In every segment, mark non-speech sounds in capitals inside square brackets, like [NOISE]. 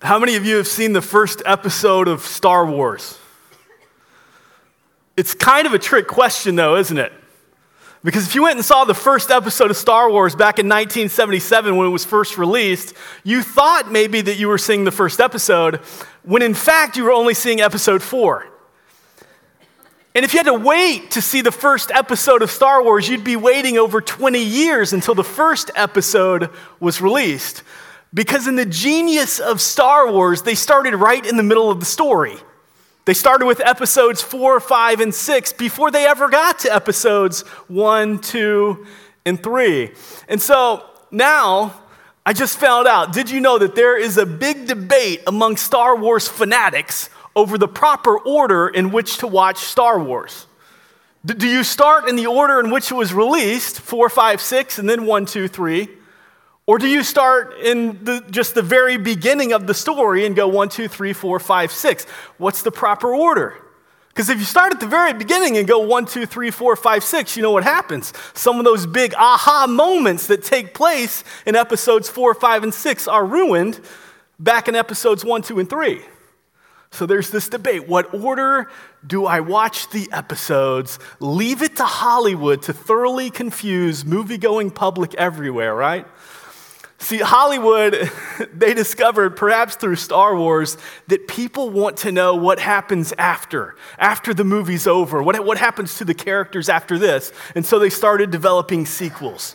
How many of you have seen the first episode of Star Wars? It's kind of a trick question, though, isn't it? Because if you went and saw the first episode of Star Wars back in 1977 when it was first released, you thought maybe that you were seeing the first episode, when in fact you were only seeing episode four. And if you had to wait to see the first episode of Star Wars, you'd be waiting over 20 years until the first episode was released. Because in the genius of Star Wars, they started right in the middle of the story. They started with episodes four, five, and six before they ever got to episodes one, two, and three. And so now I just found out did you know that there is a big debate among Star Wars fanatics over the proper order in which to watch Star Wars? Do you start in the order in which it was released, four, five, six, and then one, two, three? Or do you start in the, just the very beginning of the story and go one, two, three, four, five, six? What's the proper order? Because if you start at the very beginning and go one, two, three, four, five, six, you know what happens. Some of those big aha moments that take place in episodes four, five, and six are ruined back in episodes one, two, and three. So there's this debate. What order do I watch the episodes? Leave it to Hollywood to thoroughly confuse movie going public everywhere, right? See, Hollywood, [LAUGHS] they discovered, perhaps through Star Wars, that people want to know what happens after, after the movie's over, what, what happens to the characters after this. And so they started developing sequels.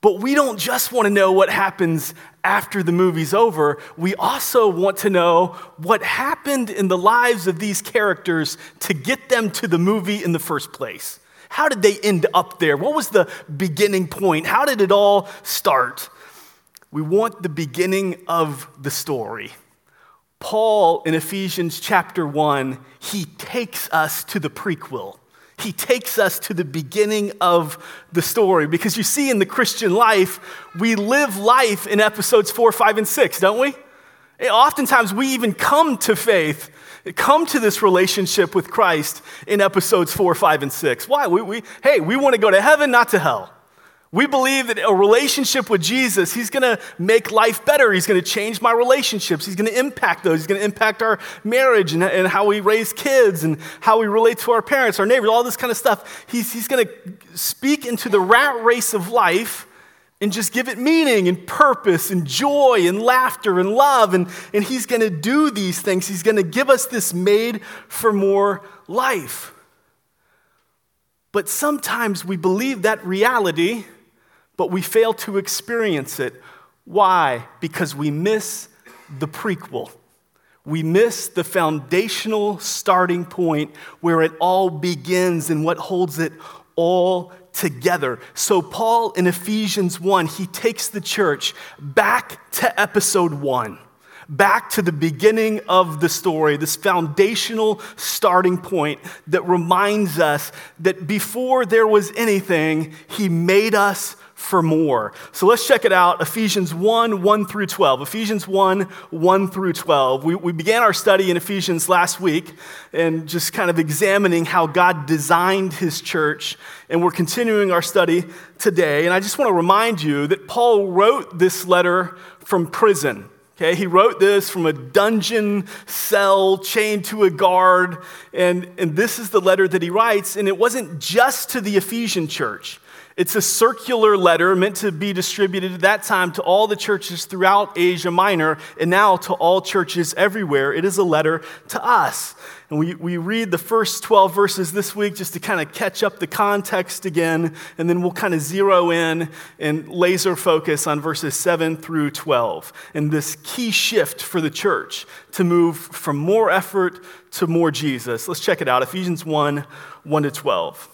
But we don't just want to know what happens after the movie's over. We also want to know what happened in the lives of these characters to get them to the movie in the first place. How did they end up there? What was the beginning point? How did it all start? We want the beginning of the story. Paul in Ephesians chapter 1, he takes us to the prequel. He takes us to the beginning of the story because you see, in the Christian life, we live life in episodes four, five, and six, don't we? Eh, oftentimes, we even come to faith, come to this relationship with Christ in episodes four, five, and six. Why? We, we, hey, we want to go to heaven, not to hell. We believe that a relationship with Jesus, He's gonna make life better. He's gonna change my relationships. He's gonna impact those. He's gonna impact our marriage and, and how we raise kids and how we relate to our parents, our neighbors, all this kind of stuff. He's, he's gonna speak into the rat race of life and just give it meaning and purpose and joy and laughter and love. And, and He's gonna do these things. He's gonna give us this made for more life. But sometimes we believe that reality but we fail to experience it. Why? Because we miss the prequel. We miss the foundational starting point where it all begins and what holds it all together. So, Paul in Ephesians 1, he takes the church back to episode 1 back to the beginning of the story, this foundational starting point that reminds us that before there was anything, He made us for more. So let's check it out Ephesians 1 1 through 12. Ephesians 1 1 through 12. We, we began our study in Ephesians last week and just kind of examining how God designed his church. And we're continuing our study today. And I just want to remind you that Paul wrote this letter from prison. Okay, he wrote this from a dungeon cell chained to a guard. And, and this is the letter that he writes. And it wasn't just to the Ephesian church. It's a circular letter meant to be distributed at that time to all the churches throughout Asia Minor and now to all churches everywhere. It is a letter to us. And we, we read the first 12 verses this week just to kind of catch up the context again, and then we'll kind of zero in and laser focus on verses 7 through 12 and this key shift for the church to move from more effort to more Jesus. Let's check it out Ephesians 1 1 to 12.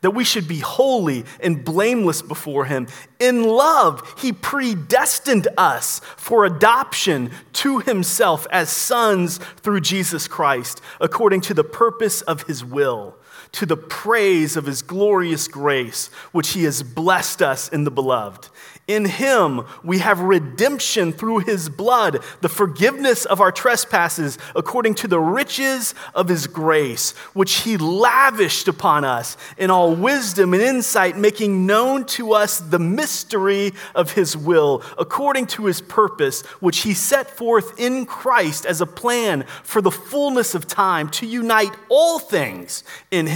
that we should be holy and blameless before Him. In love, He predestined us for adoption to Himself as sons through Jesus Christ, according to the purpose of His will to the praise of his glorious grace, which he has blessed us in the beloved. In him we have redemption through his blood, the forgiveness of our trespasses, according to the riches of his grace, which he lavished upon us in all wisdom and insight, making known to us the mystery of his will, according to his purpose, which he set forth in Christ as a plan for the fullness of time to unite all things in him,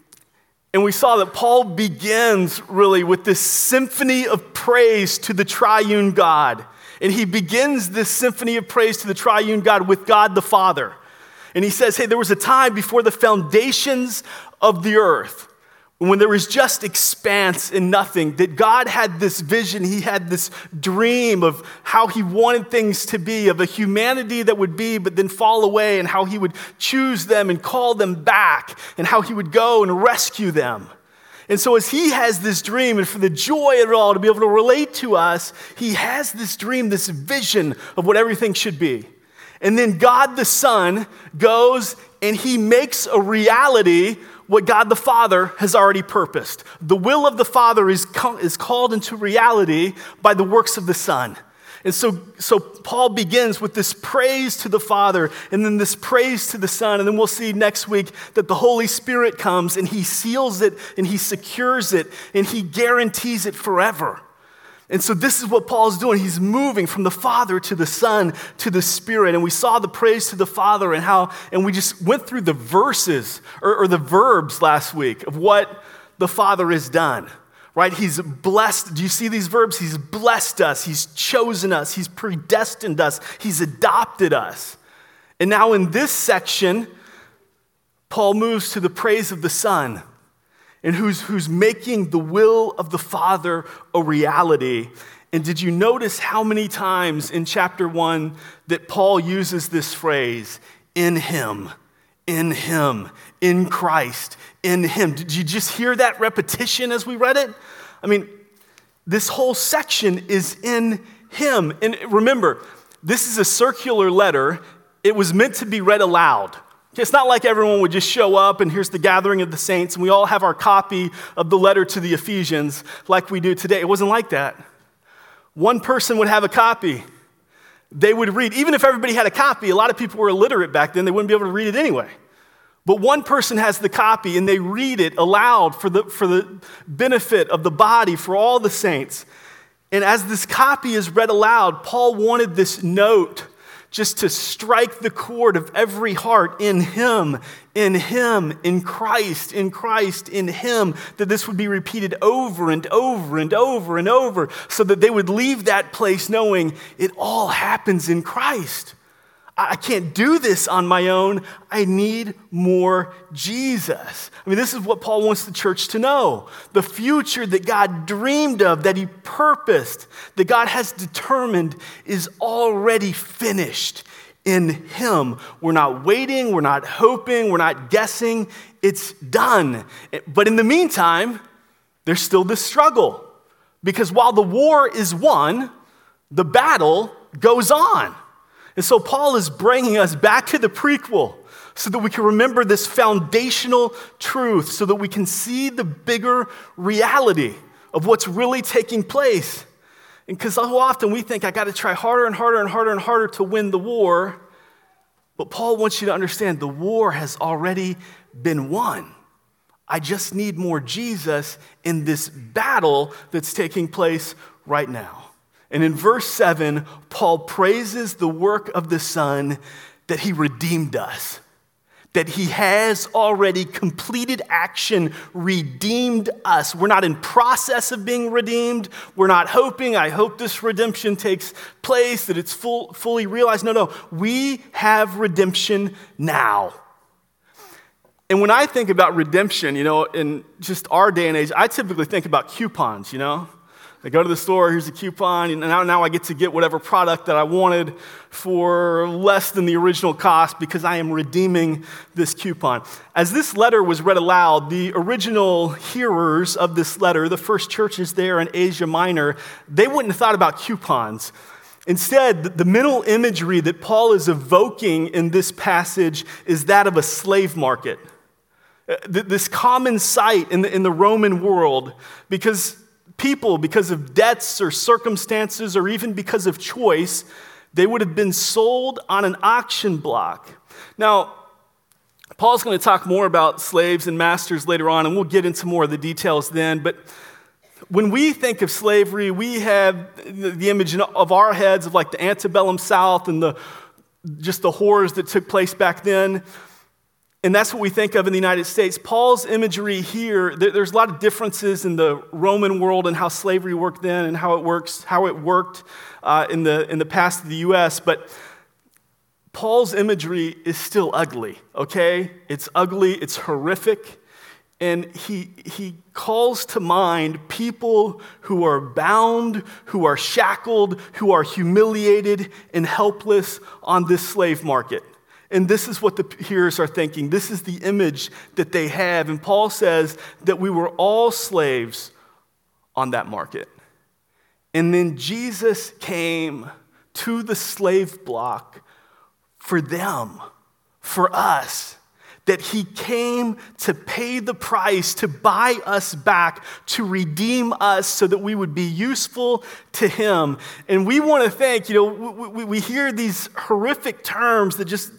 and we saw that Paul begins really with this symphony of praise to the triune God. And he begins this symphony of praise to the triune God with God the Father. And he says, Hey, there was a time before the foundations of the earth when there was just expanse and nothing, that God had this vision, He had this dream of how He wanted things to be, of a humanity that would be, but then fall away, and how He would choose them and call them back, and how He would go and rescue them. And so, as he has this dream, and for the joy of it all to be able to relate to us, he has this dream, this vision of what everything should be. And then God the Son goes and he makes a reality what God the Father has already purposed. The will of the Father is, is called into reality by the works of the Son. And so, so Paul begins with this praise to the Father and then this praise to the Son. And then we'll see next week that the Holy Spirit comes and he seals it and he secures it and he guarantees it forever. And so this is what Paul's doing. He's moving from the Father to the Son to the Spirit. And we saw the praise to the Father and how, and we just went through the verses or, or the verbs last week of what the Father has done right? He's blessed. Do you see these verbs? He's blessed us, He's chosen us, He's predestined us, He's adopted us. And now in this section, Paul moves to the praise of the Son and who's, who's making the will of the Father a reality. And did you notice how many times in chapter one that Paul uses this phrase, in Him? in Him, in Christ, in Him. Did you just hear that repetition as we read it? I mean, this whole section is in Him. And remember, this is a circular letter, it was meant to be read aloud. It's not like everyone would just show up and here's the gathering of the saints and we all have our copy of the letter to the Ephesians like we do today. It wasn't like that. One person would have a copy they would read, even if everybody had a copy, a lot of people were illiterate back then, they wouldn't be able to read it anyway. But one person has the copy and they read it aloud for the, for the benefit of the body, for all the saints. And as this copy is read aloud, Paul wanted this note just to strike the chord of every heart in Him, in Him, in Christ, in Christ, in Him, that this would be repeated over and over and over and over so that they would leave that place knowing it all happens in Christ. I can't do this on my own. I need more Jesus. I mean, this is what Paul wants the church to know. The future that God dreamed of, that He purposed, that God has determined is already finished in Him. We're not waiting, we're not hoping, we're not guessing. It's done. But in the meantime, there's still this struggle. Because while the war is won, the battle goes on. And so Paul is bringing us back to the prequel so that we can remember this foundational truth, so that we can see the bigger reality of what's really taking place. And because so often we think, I got to try harder and harder and harder and harder to win the war. But Paul wants you to understand the war has already been won. I just need more Jesus in this battle that's taking place right now. And in verse 7, Paul praises the work of the Son that he redeemed us, that he has already completed action redeemed us. We're not in process of being redeemed. We're not hoping i hope this redemption takes place that it's full, fully realized. No no. We have redemption now. And when i think about redemption you know in just our day and age i typically think about coupons you know I go to the store, here's a coupon, and now, now I get to get whatever product that I wanted for less than the original cost because I am redeeming this coupon. As this letter was read aloud, the original hearers of this letter, the first churches there in Asia Minor, they wouldn't have thought about coupons. Instead, the mental imagery that Paul is evoking in this passage is that of a slave market. Uh, this common sight in the, in the Roman world, because people, because of debts or circumstances or even because of choice, they would have been sold on an auction block. Now, Paul's going to talk more about slaves and masters later on, and we'll get into more of the details then. But when we think of slavery, we have the image of our heads of like the antebellum South and the, just the horrors that took place back then. And that's what we think of in the United States. Paul's imagery here, there's a lot of differences in the Roman world and how slavery worked then and how it works, how it worked uh, in, the, in the past of the US. But Paul's imagery is still ugly, okay? It's ugly, it's horrific. And he, he calls to mind people who are bound, who are shackled, who are humiliated and helpless on this slave market. And this is what the hearers are thinking. This is the image that they have. And Paul says that we were all slaves on that market. And then Jesus came to the slave block for them, for us. That he came to pay the price, to buy us back, to redeem us so that we would be useful to him. And we want to think, you know, we, we hear these horrific terms that just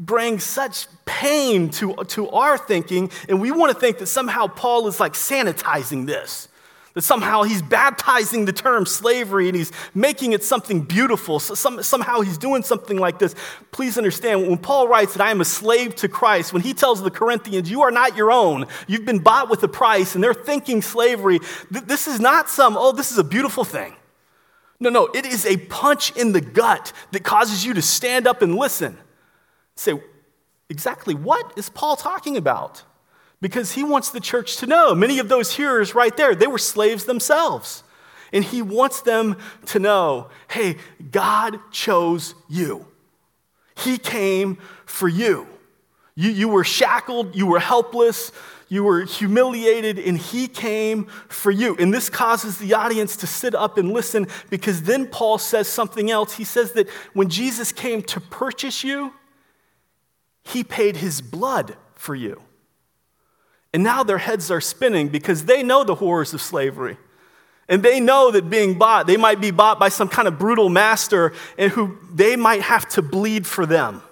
bring such pain to, to our thinking, and we want to think that somehow Paul is like sanitizing this. That somehow he's baptizing the term slavery and he's making it something beautiful. So some, somehow he's doing something like this. Please understand, when Paul writes that I am a slave to Christ, when he tells the Corinthians, you are not your own, you've been bought with a price, and they're thinking slavery, th- this is not some, oh, this is a beautiful thing. No, no, it is a punch in the gut that causes you to stand up and listen. Say, exactly what is Paul talking about? Because he wants the church to know. Many of those hearers right there, they were slaves themselves. And he wants them to know hey, God chose you. He came for you. You, you were shackled, you were helpless, you were humiliated, and he came for you. And this causes the audience to sit up and listen because then Paul says something else. He says that when Jesus came to purchase you, he paid his blood for you. And now their heads are spinning because they know the horrors of slavery. And they know that being bought, they might be bought by some kind of brutal master and who they might have to bleed for them.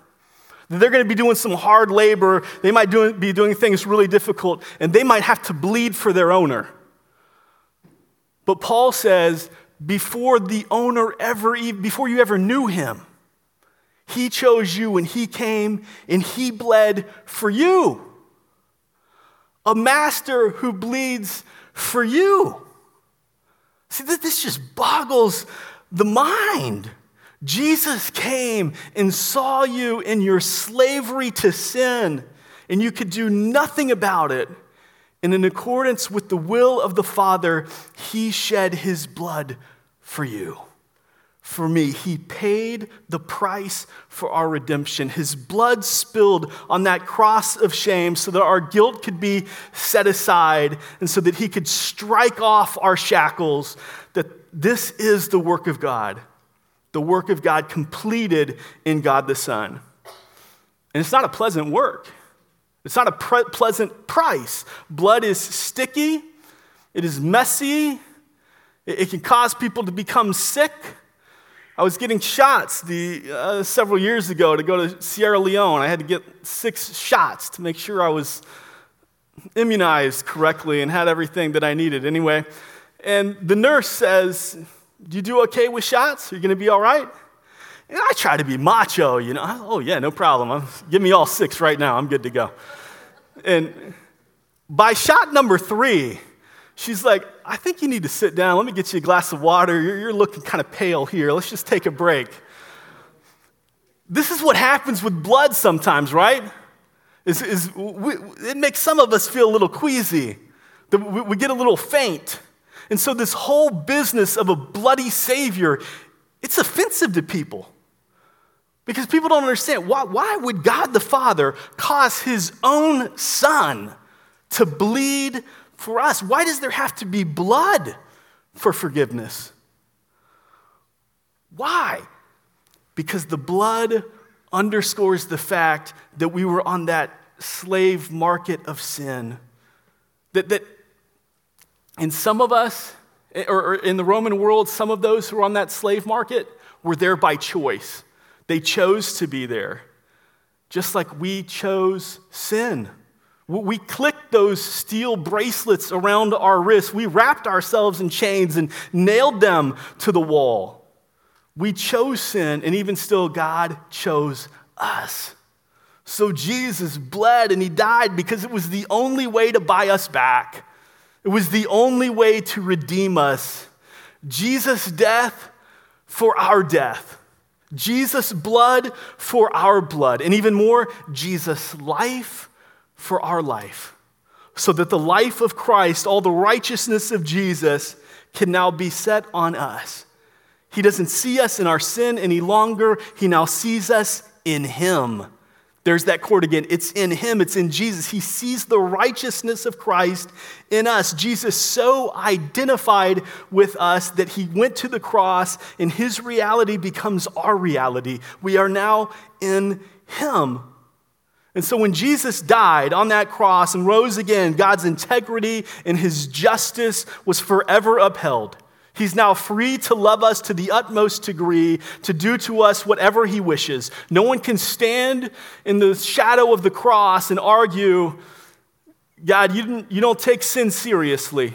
They're going to be doing some hard labor. They might do, be doing things really difficult, and they might have to bleed for their owner. But Paul says, before the owner ever, before you ever knew him, he chose you and He came and He bled for you. A master who bleeds for you. See, this just boggles the mind. Jesus came and saw you in your slavery to sin, and you could do nothing about it. And in accordance with the will of the Father, He shed His blood for you for me. He paid the price for our redemption. His blood spilled on that cross of shame so that our guilt could be set aside and so that he could strike off our shackles. That this is the work of God, the work of God completed in God the Son. And it's not a pleasant work. It's not a pre- pleasant price. Blood is sticky, it is messy, it, it can cause people to become sick. I was getting shots the, uh, several years ago to go to Sierra Leone. I had to get six shots to make sure I was immunized correctly and had everything that I needed. Anyway, and the nurse says, Do you do okay with shots? Are you going to be all right? And I try to be macho, you know. Oh, yeah, no problem. I'm, give me all six right now. I'm good to go. And by shot number three, she's like, I think you need to sit down. Let me get you a glass of water. You're, you're looking kind of pale here. Let's just take a break. This is what happens with blood sometimes, right? Is, is we, it makes some of us feel a little queasy. We, we get a little faint. And so this whole business of a bloody savior, it's offensive to people. Because people don't understand why, why would God the Father cause his own son to bleed for us? Why does there have to be blood for forgiveness? Why? Because the blood underscores the fact that we were on that slave market of sin. That, that in some of us, eh, or in the Roman world, some of those who were on that slave market were there by choice. They chose to be there, just like we chose sin. We clicked those steel bracelets around our wrists. We wrapped ourselves in chains and nailed them to the wall. We chose sin, and even still, God chose us. So Jesus bled and he died because it was the only way to buy us back. It was the only way to redeem us. Jesus' death for our death. Jesus' blood for our blood. And even more, Jesus' life for our life. So that the life of Christ, all the righteousness of Jesus, can now be set on us. He doesn't see us in our sin any longer, He now sees us in Him. There's that chord again. It's in Him, it's in Jesus. He sees the righteousness of Christ in us. Jesus so identified with us that He went to the cross, and His reality becomes our reality. We are now in Him. And so when Jesus died on that cross and rose again, God's integrity and His justice was forever upheld. He's now free to love us to the utmost degree, to do to us whatever he wishes. No one can stand in the shadow of the cross and argue, God, you, you don't take sin seriously.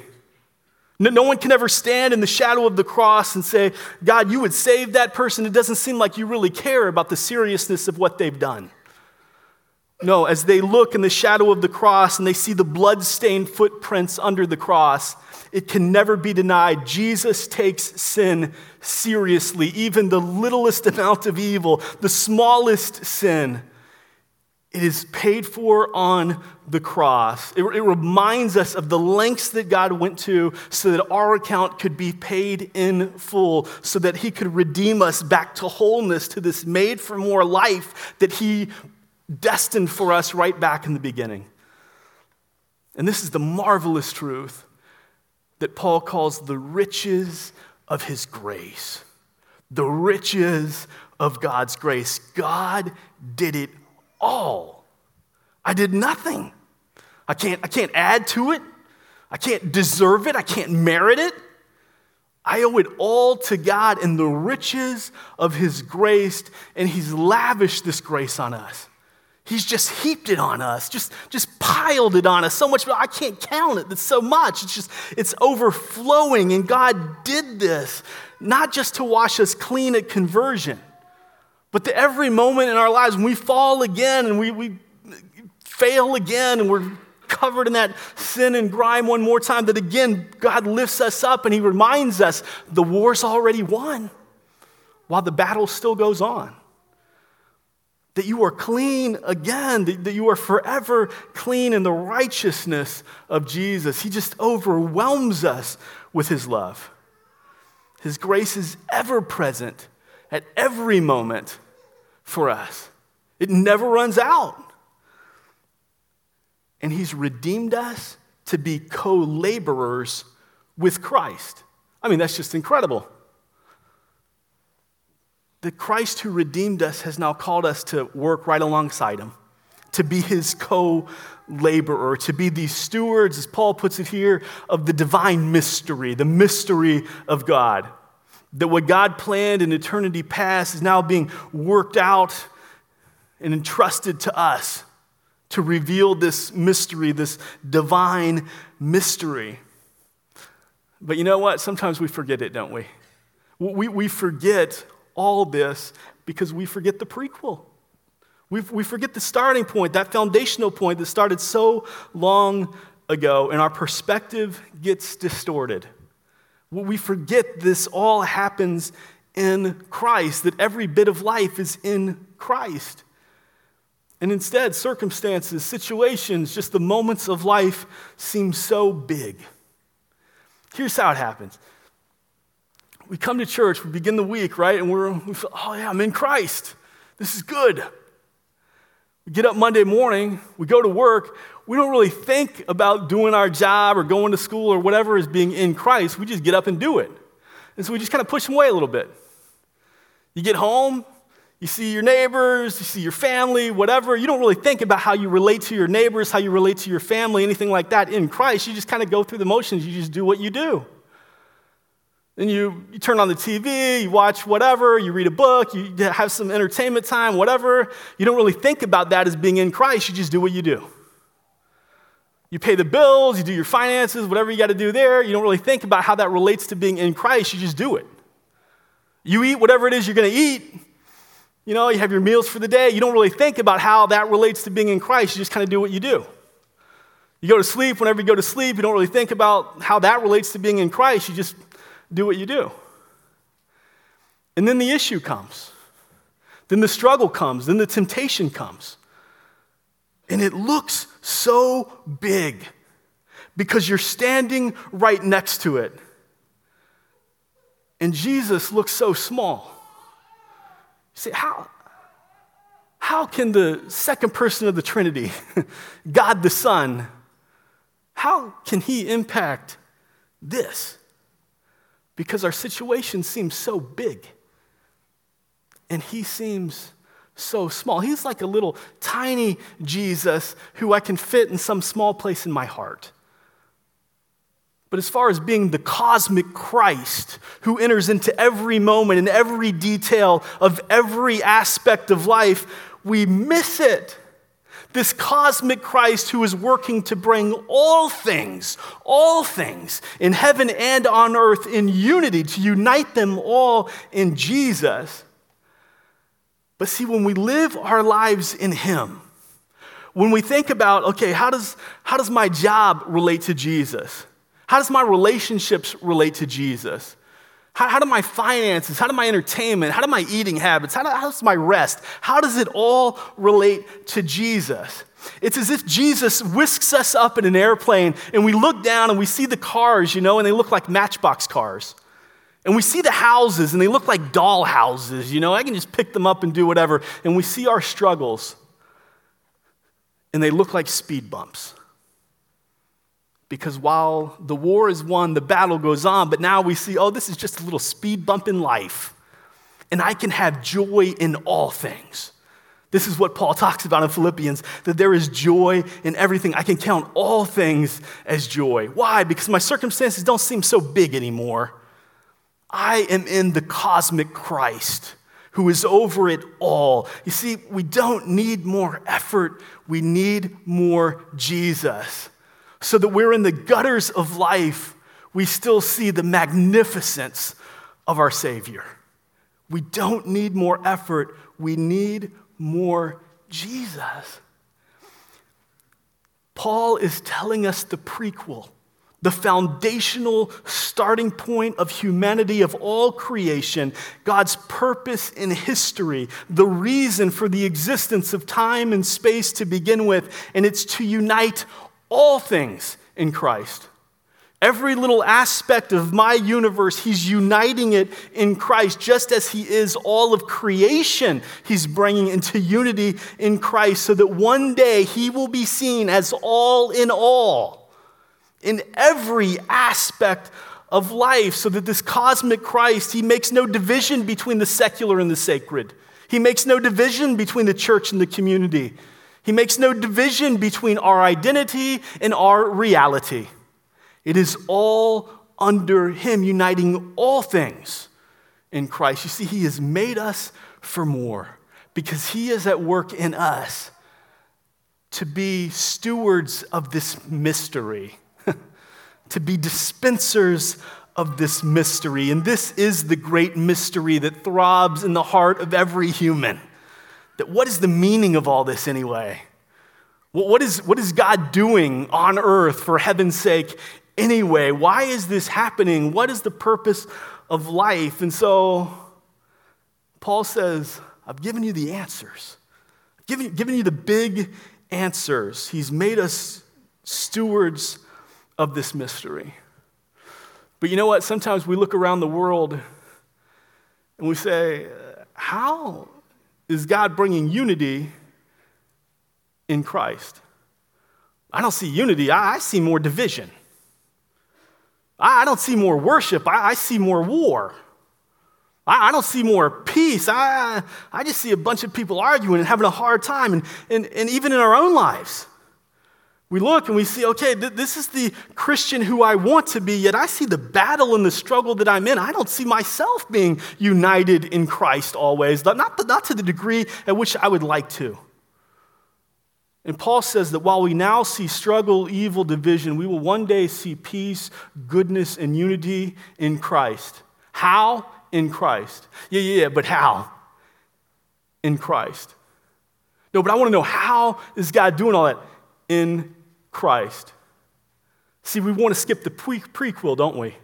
No, no one can ever stand in the shadow of the cross and say, God, you would save that person. It doesn't seem like you really care about the seriousness of what they've done. No, as they look in the shadow of the cross and they see the blood-stained footprints under the cross, it can never be denied. Jesus takes sin seriously, even the littlest amount of evil, the smallest sin. It is paid for on the cross. It, it, reminds us of the lengths that God went to so that our account could be paid in full, so that He could redeem us back to wholeness, to this made for more life that He destined for us right back in the beginning. And this is the marvelous truth that Paul calls the riches of his grace. The riches of God's grace. God did it all. I did nothing. I can't, I can't add to it. I can't deserve it. I can't merit it. I owe it all to God and the riches of His grace, and He's lavished this grace on us. He's just heaped it on us, just, just piled it on us so much, I can't count it. It's so much. It's just, it's overflowing. And God did this not just to wash us clean at conversion, but to every moment in our lives when we fall again and we, we fail again and we're covered in that sin and grime one more time, that again, God lifts us up and He reminds us the war's already won while the battle still goes on that you are clean again, that you are forever clean in the righteousness of Jesus. He just overwhelms us with his love. His grace is ever present at every moment for us, it never runs out. And he's redeemed us to be co laborers with Christ. I mean, that's just incredible the Christ who redeemed us has now called us to work right alongside him, to be his co laborer, to be these stewards, as Paul puts it here, of the divine mystery, the mystery of God. That what God planned in eternity past is now being worked out and entrusted to us to reveal this mystery, this divine mystery. But you know what? Sometimes we forget it, don't we? We, we forget all this because we forget the prequel. We, we forget the starting point, that foundational point that started so long ago, and our perspective gets distorted. We forget this all happens in Christ, that every bit of life is in Christ. And instead, circumstances, situations, just the moments of life seem so big. Here's how it happens we come to church, we begin the week, right? And we're, we feel, oh, yeah, I'm in Christ. This is good. We get up Monday morning, we go to work, we don't really think about doing our job or going to school or whatever as being in Christ. We just get up and do it. And so we just kind of push them away a little bit. You get home, you see your neighbors, you see your family, whatever. You don't really think about how you relate to your neighbors, how you relate to your family, anything like that in Christ. You just kind of go through the motions. You just do what you do. Then you, you turn on the TV, you watch whatever, you read a book, you have some entertainment time, whatever. You don't really think about that as being in Christ, you just do what you do. You pay the bills, you do your finances, whatever you got to do there. You don't really think about how that relates to being in Christ, you just do it. You eat whatever it is you're going to eat. You know, you have your meals for the day. You don't really think about how that relates to being in Christ, you just kind of do what you do. You go to sleep, whenever you go to sleep, you don't really think about how that relates to being in Christ, you just do what you do. And then the issue comes. Then the struggle comes. Then the temptation comes. And it looks so big because you're standing right next to it. And Jesus looks so small. You say, how, how can the second person of the Trinity, [LAUGHS] God the Son, how can he impact this? Because our situation seems so big and he seems so small. He's like a little tiny Jesus who I can fit in some small place in my heart. But as far as being the cosmic Christ who enters into every moment and every detail of every aspect of life, we miss it this cosmic Christ who is working to bring all things, all things in heaven and on earth in unity, to unite them all in Jesus. But see, when we live our lives in Him, when we think about, okay, how does, how does my job relate to Jesus? How does my relationships relate to Jesus? How, how do my finances, how do my entertainment, how do my eating habits, how, do, how does my rest, how does it all relate to Jesus? It's as if Jesus whisks us up in an airplane and we look down and we see the cars, you know, and they look like matchbox cars. And we see the houses and they look like doll houses, you know, I can just pick them up and do whatever. And we see our struggles and they look like speed bumps. Because while the war is won, the battle goes on, but now we see, oh, this is just a little speed bump in life. And I can have joy in all things. This is what Paul talks about in Philippians that there is joy in everything. I can count all things as joy. Why? Because my circumstances don't seem so big anymore. I am in the cosmic Christ who is over it all. You see, we don't need more effort, we need more Jesus so that we're in the gutters of life, we still see the magnificence of our Savior. We don't need more effort, we need more Jesus. Paul is telling us the prequel, the foundational starting point of humanity, of all creation, God's purpose in history, the reason for the existence of time and space to begin with, and it's to unite all things in Christ. Every little aspect of my universe, he's uniting it in Christ, just as he is all of creation. He's bringing into unity in Christ so that one day he will be seen as all in all in every aspect of life, so that this cosmic Christ, he makes no division between the secular and the sacred. He makes no division between the church and the community. He makes no division between our identity and our reality. It is all under Him, uniting all things in Christ. You see, He has made us for more because He is at work in us to be stewards of this mystery, [LAUGHS] to be dispensers of this mystery. And this is the great mystery that throbs in the heart of every human. That what is the meaning of all this anyway? What is, what is God doing on earth for heaven's sake anyway? Why is this happening? What is the purpose of life? And so Paul says, I've given you the answers. I've given, given you the big answers. He's made us stewards of this mystery. But you know what? Sometimes we look around the world and we say, How is God bringing unity in Christ? I don't see unity, I, see more division. I, don't see more worship, I, see more war. I, don't see more peace. I, I just see a bunch of people arguing and having a hard time, and, and, and even in our own lives. We look and we see, okay, th- this is the Christian who I want to be, yet I see the battle and the struggle that I'm in. I don't see myself being united in Christ always, not, the, not to the degree at which I would like to. And Paul says that while we now see struggle, evil, division, we will one day see peace, goodness, and unity in Christ. How? In Christ. Yeah, yeah, yeah, but how? In Christ. No, but I want to know how is God doing all that? In Christ. See, we want to skip the pre- prequel, don't we?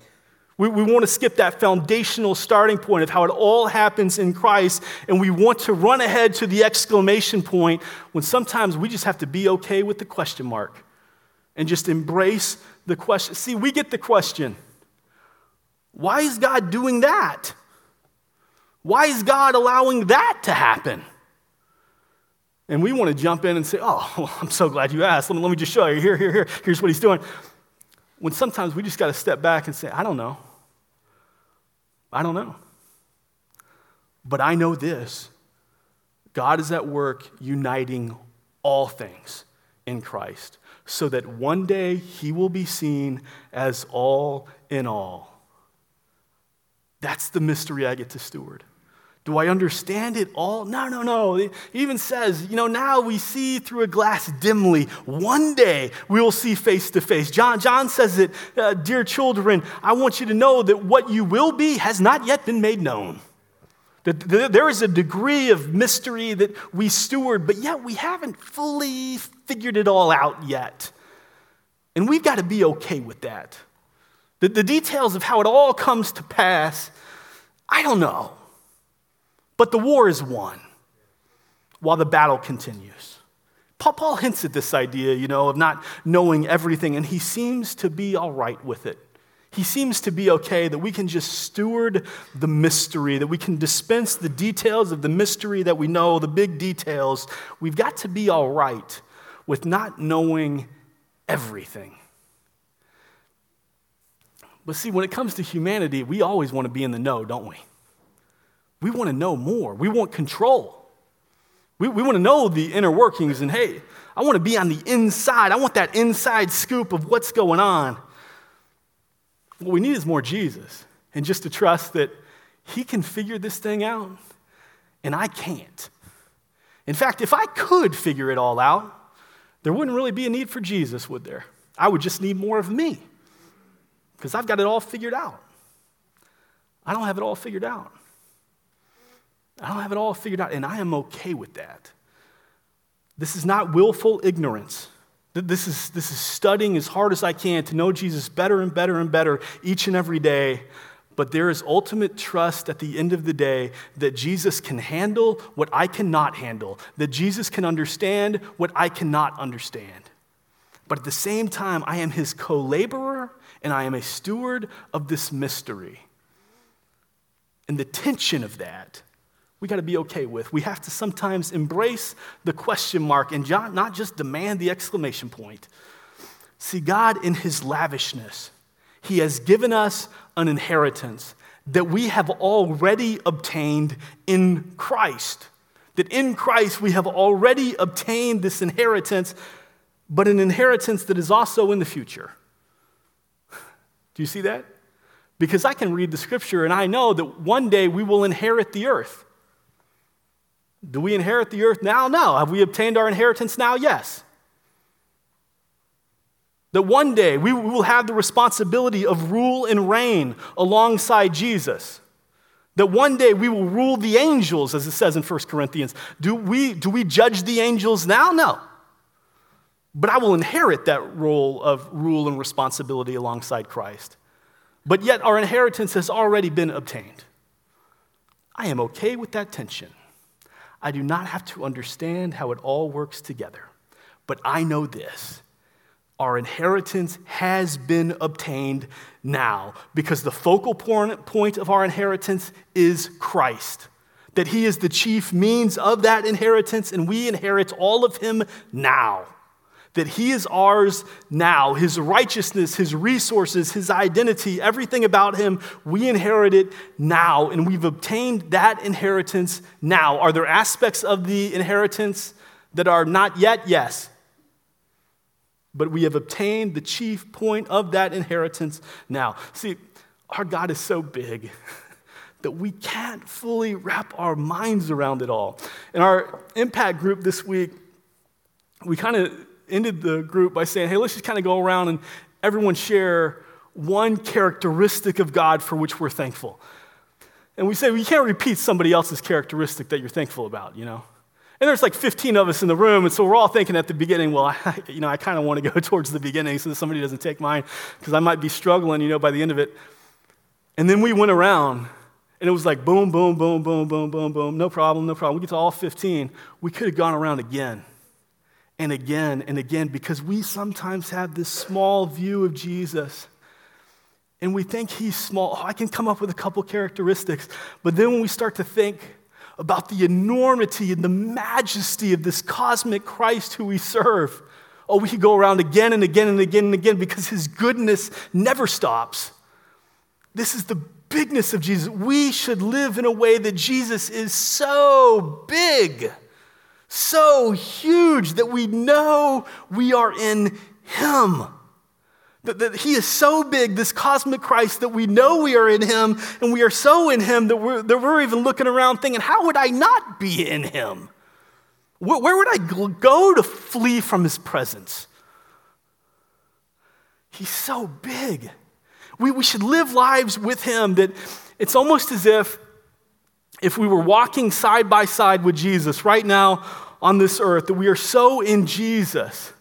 we? We want to skip that foundational starting point of how it all happens in Christ, and we want to run ahead to the exclamation point when sometimes we just have to be okay with the question mark and just embrace the question. See, we get the question why is God doing that? Why is God allowing that to happen? And we want to jump in and say, Oh, [LAUGHS] well, I'm so glad you asked. Let me, let me just show you. Here, here, here. Here's what he's doing. When sometimes we just got to step back and say, I don't know. I don't know. But I know this God is at work uniting all things in Christ so that one day he will be seen as all in all. That's the mystery I get to steward. Do I understand it all? No, no, no. It even says, you know, now we see through a glass dimly. One day we will see face to face. John, John says it, uh, dear children, I want you to know that what you will be has not yet been made known. That there is a degree of mystery that we steward, but yet we haven't fully figured it all out yet. And we've got to be okay with that. The, the details of how it all comes to pass, I don't know. But the war is won while the battle continues. Paul, hints at this idea, you know, of not knowing everything, and he seems to be all right with it. He seems to be okay that we can just steward the mystery, that we can dispense the details of the mystery that we know, the big details. We've got to be all right with not knowing everything. But see, when it comes to humanity, we always want to be in the know, don't we? We want to know more. We want control. We, we want to know the inner workings, and hey, I want to be on the inside. I want that inside scoop of what's going on. What we need is more Jesus, and just to trust that He can figure this thing out, and I can't. In fact, if I could figure it all out, there wouldn't really be a need for Jesus, would there? I would just need more of me, because I've got it all figured out. I don't have it all figured out. I don't have it all figured out, and I am okay with that. This is not willful ignorance. This is, this is studying as hard as I can to know Jesus better and better and better each and every day. But there is ultimate trust at the end of the day that Jesus can handle what I cannot handle, that Jesus can understand what I cannot understand. But at the same time, I am his co laborer and I am a steward of this mystery. And the tension of that we got to be okay with. We have to sometimes embrace the question mark and not just demand the exclamation point. See, God, in His lavishness, He has given us an inheritance that we have already obtained in Christ. That in Christ we have already obtained this inheritance, but an inheritance that is also in the future. [SIGHS] Do you see that? Because I can read the scripture and I know that one day we will inherit the earth. Do we inherit the earth now? No. Have we obtained our inheritance now? Yes. That one day we will have the responsibility of rule and reign alongside Jesus. That one day we will rule the angels, as it says in 1 Corinthians. Do we, do we judge the angels now? No. But I will inherit that role of rule and responsibility alongside Christ. But yet our inheritance has already been obtained. I am okay with that tension. I do not have to understand how it all works together. But I know this our inheritance has been obtained now because the focal point of our inheritance is Christ. That he is the chief means of that inheritance, and we inherit all of him now. That he is ours now. His righteousness, his resources, his identity, everything about him, we inherit it now, and we've obtained that inheritance now. Are there aspects of the inheritance that are not yet? Yes but we have obtained the chief point of that inheritance now. See, our God is so big [LAUGHS] that we can't fully wrap our minds around it all. In our impact group this week, we kind of ended the group by saying, hey, let's just kind of go around and everyone share one characteristic of God for which we're thankful. And we say, well, you can't repeat somebody else's characteristic that you're thankful about, you know? And there's like 15 of us in the room, and so we're all thinking at the beginning, well, [LAUGHS] I, you know, I kind of want to go [LAUGHS] towards the beginning so that somebody doesn't take mine, because I might be struggling, you know, by the end of it. And then we went around, and it was like boom, boom, boom, boom, boom, boom, boom, no problem, no problem. We get to all 15. We could have gone around again and again and again because we sometimes have this small view of Jesus. And we think he's small. Oh, I can come up with a couple characteristics. But then when we start to think, about the enormity and the majesty of this cosmic Christ who we serve. Oh, we could go around again and again and again and again because his goodness never stops. This is the bigness of Jesus. We should live in a way that Jesus is so big, so huge that we know we are in him. That, that he is so big, this cosmic Christ, that we know we are in him, and we are so in him that we're, that we're even looking around thinking, how would I not be in him? Where, where would I go to flee from his presence? He's so big. We, we should live lives with him that it's almost as if if we were walking side by side with Jesus right now on this earth, that we are so in Jesus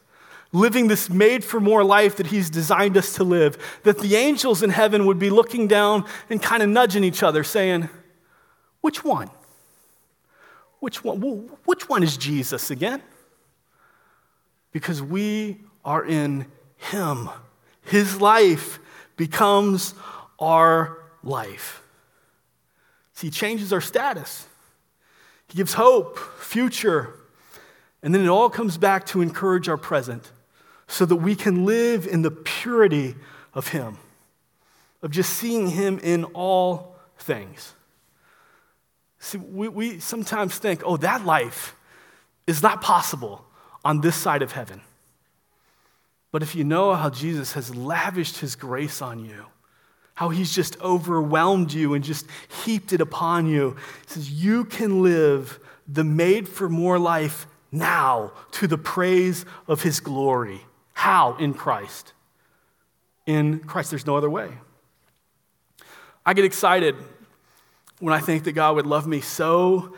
living this made for more life that He's designed us to live, that the angels in heaven would be looking down and kind of nudging each other, saying, Which one? Which one? Which one is Jesus again? Because we are in Him. His life becomes our life. See, He changes our status, He gives hope, future, and then it all comes back to encourage our present so that we can live in the purity of Him, of just seeing Him in all things. See, we, we sometimes think, oh, that life is not possible on this side of heaven. But if you know how Jesus has lavished His grace on you, how He's just overwhelmed you and just heaped it upon you, He says, you can live the made for more life now to the praise of His glory. How? In Christ. In Christ, there's no other way. I get excited when I think that God would love me so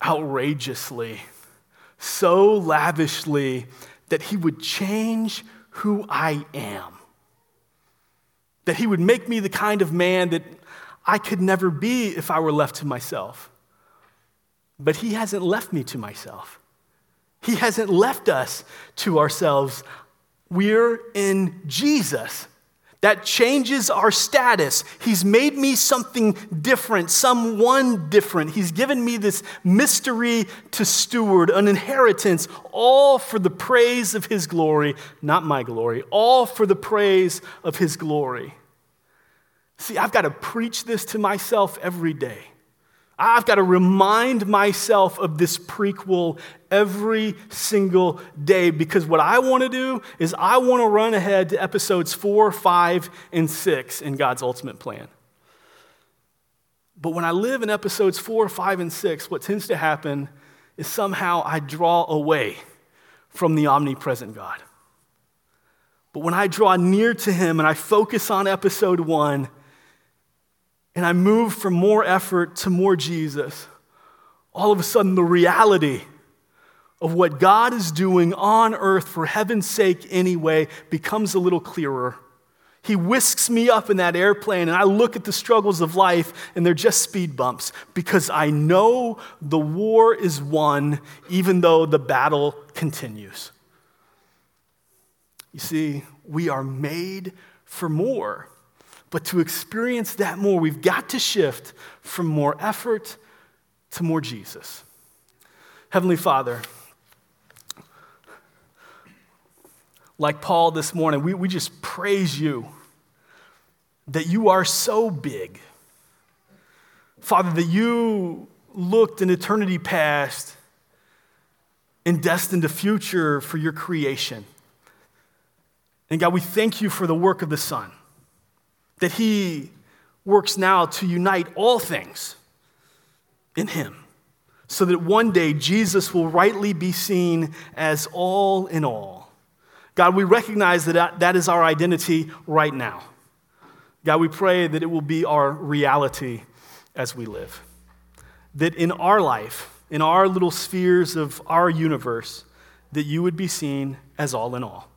outrageously, so lavishly, that He would change who I am. That He would make me the kind of man that I could never be if I were left to myself. But He hasn't left me to myself. He hasn't left us to ourselves. We're in Jesus. That changes our status. He's made me something different, someone different. He's given me this mystery to steward, an inheritance, all for the praise of His glory, not my glory, all for the praise of His glory. See, I've got to preach this to myself every day. I've got to remind myself of this prequel every single day because what I want to do is I want to run ahead to episodes four, five, and six in God's ultimate plan. But when I live in episodes four, five, and six, what tends to happen is somehow I draw away from the omnipresent God. But when I draw near to Him and I focus on episode one, and I move from more effort to more Jesus, all of a sudden the reality of what God is doing on earth for heaven's sake anyway becomes a little clearer. He whisks me up in that airplane, and I look at the struggles of life, and they're just speed bumps because I know the war is won, even though the battle continues. You see, we are made for more. But to experience that more, we've got to shift from more effort to more Jesus. Heavenly Father, like Paul this morning, we, we just praise you that you are so big. Father, that you looked in eternity past and destined a future for your creation. And God, we thank you for the work of the Son that he works now to unite all things in him, so that one day Jesus will rightly be seen as all in all. God, we recognize that that is our identity right now. God, we pray that it will be our reality as we live. That in our life, in our little spheres of our universe, that you would be seen as all in all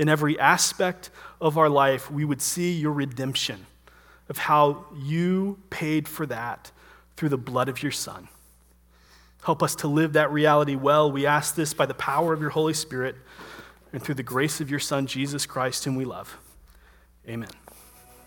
in every aspect of our life, we would see your redemption of how you paid for that through the blood of your Son. Help us to live that reality well. We ask this by the power of your Holy Spirit and through the grace of your Son, Jesus Christ, whom we love. Amen.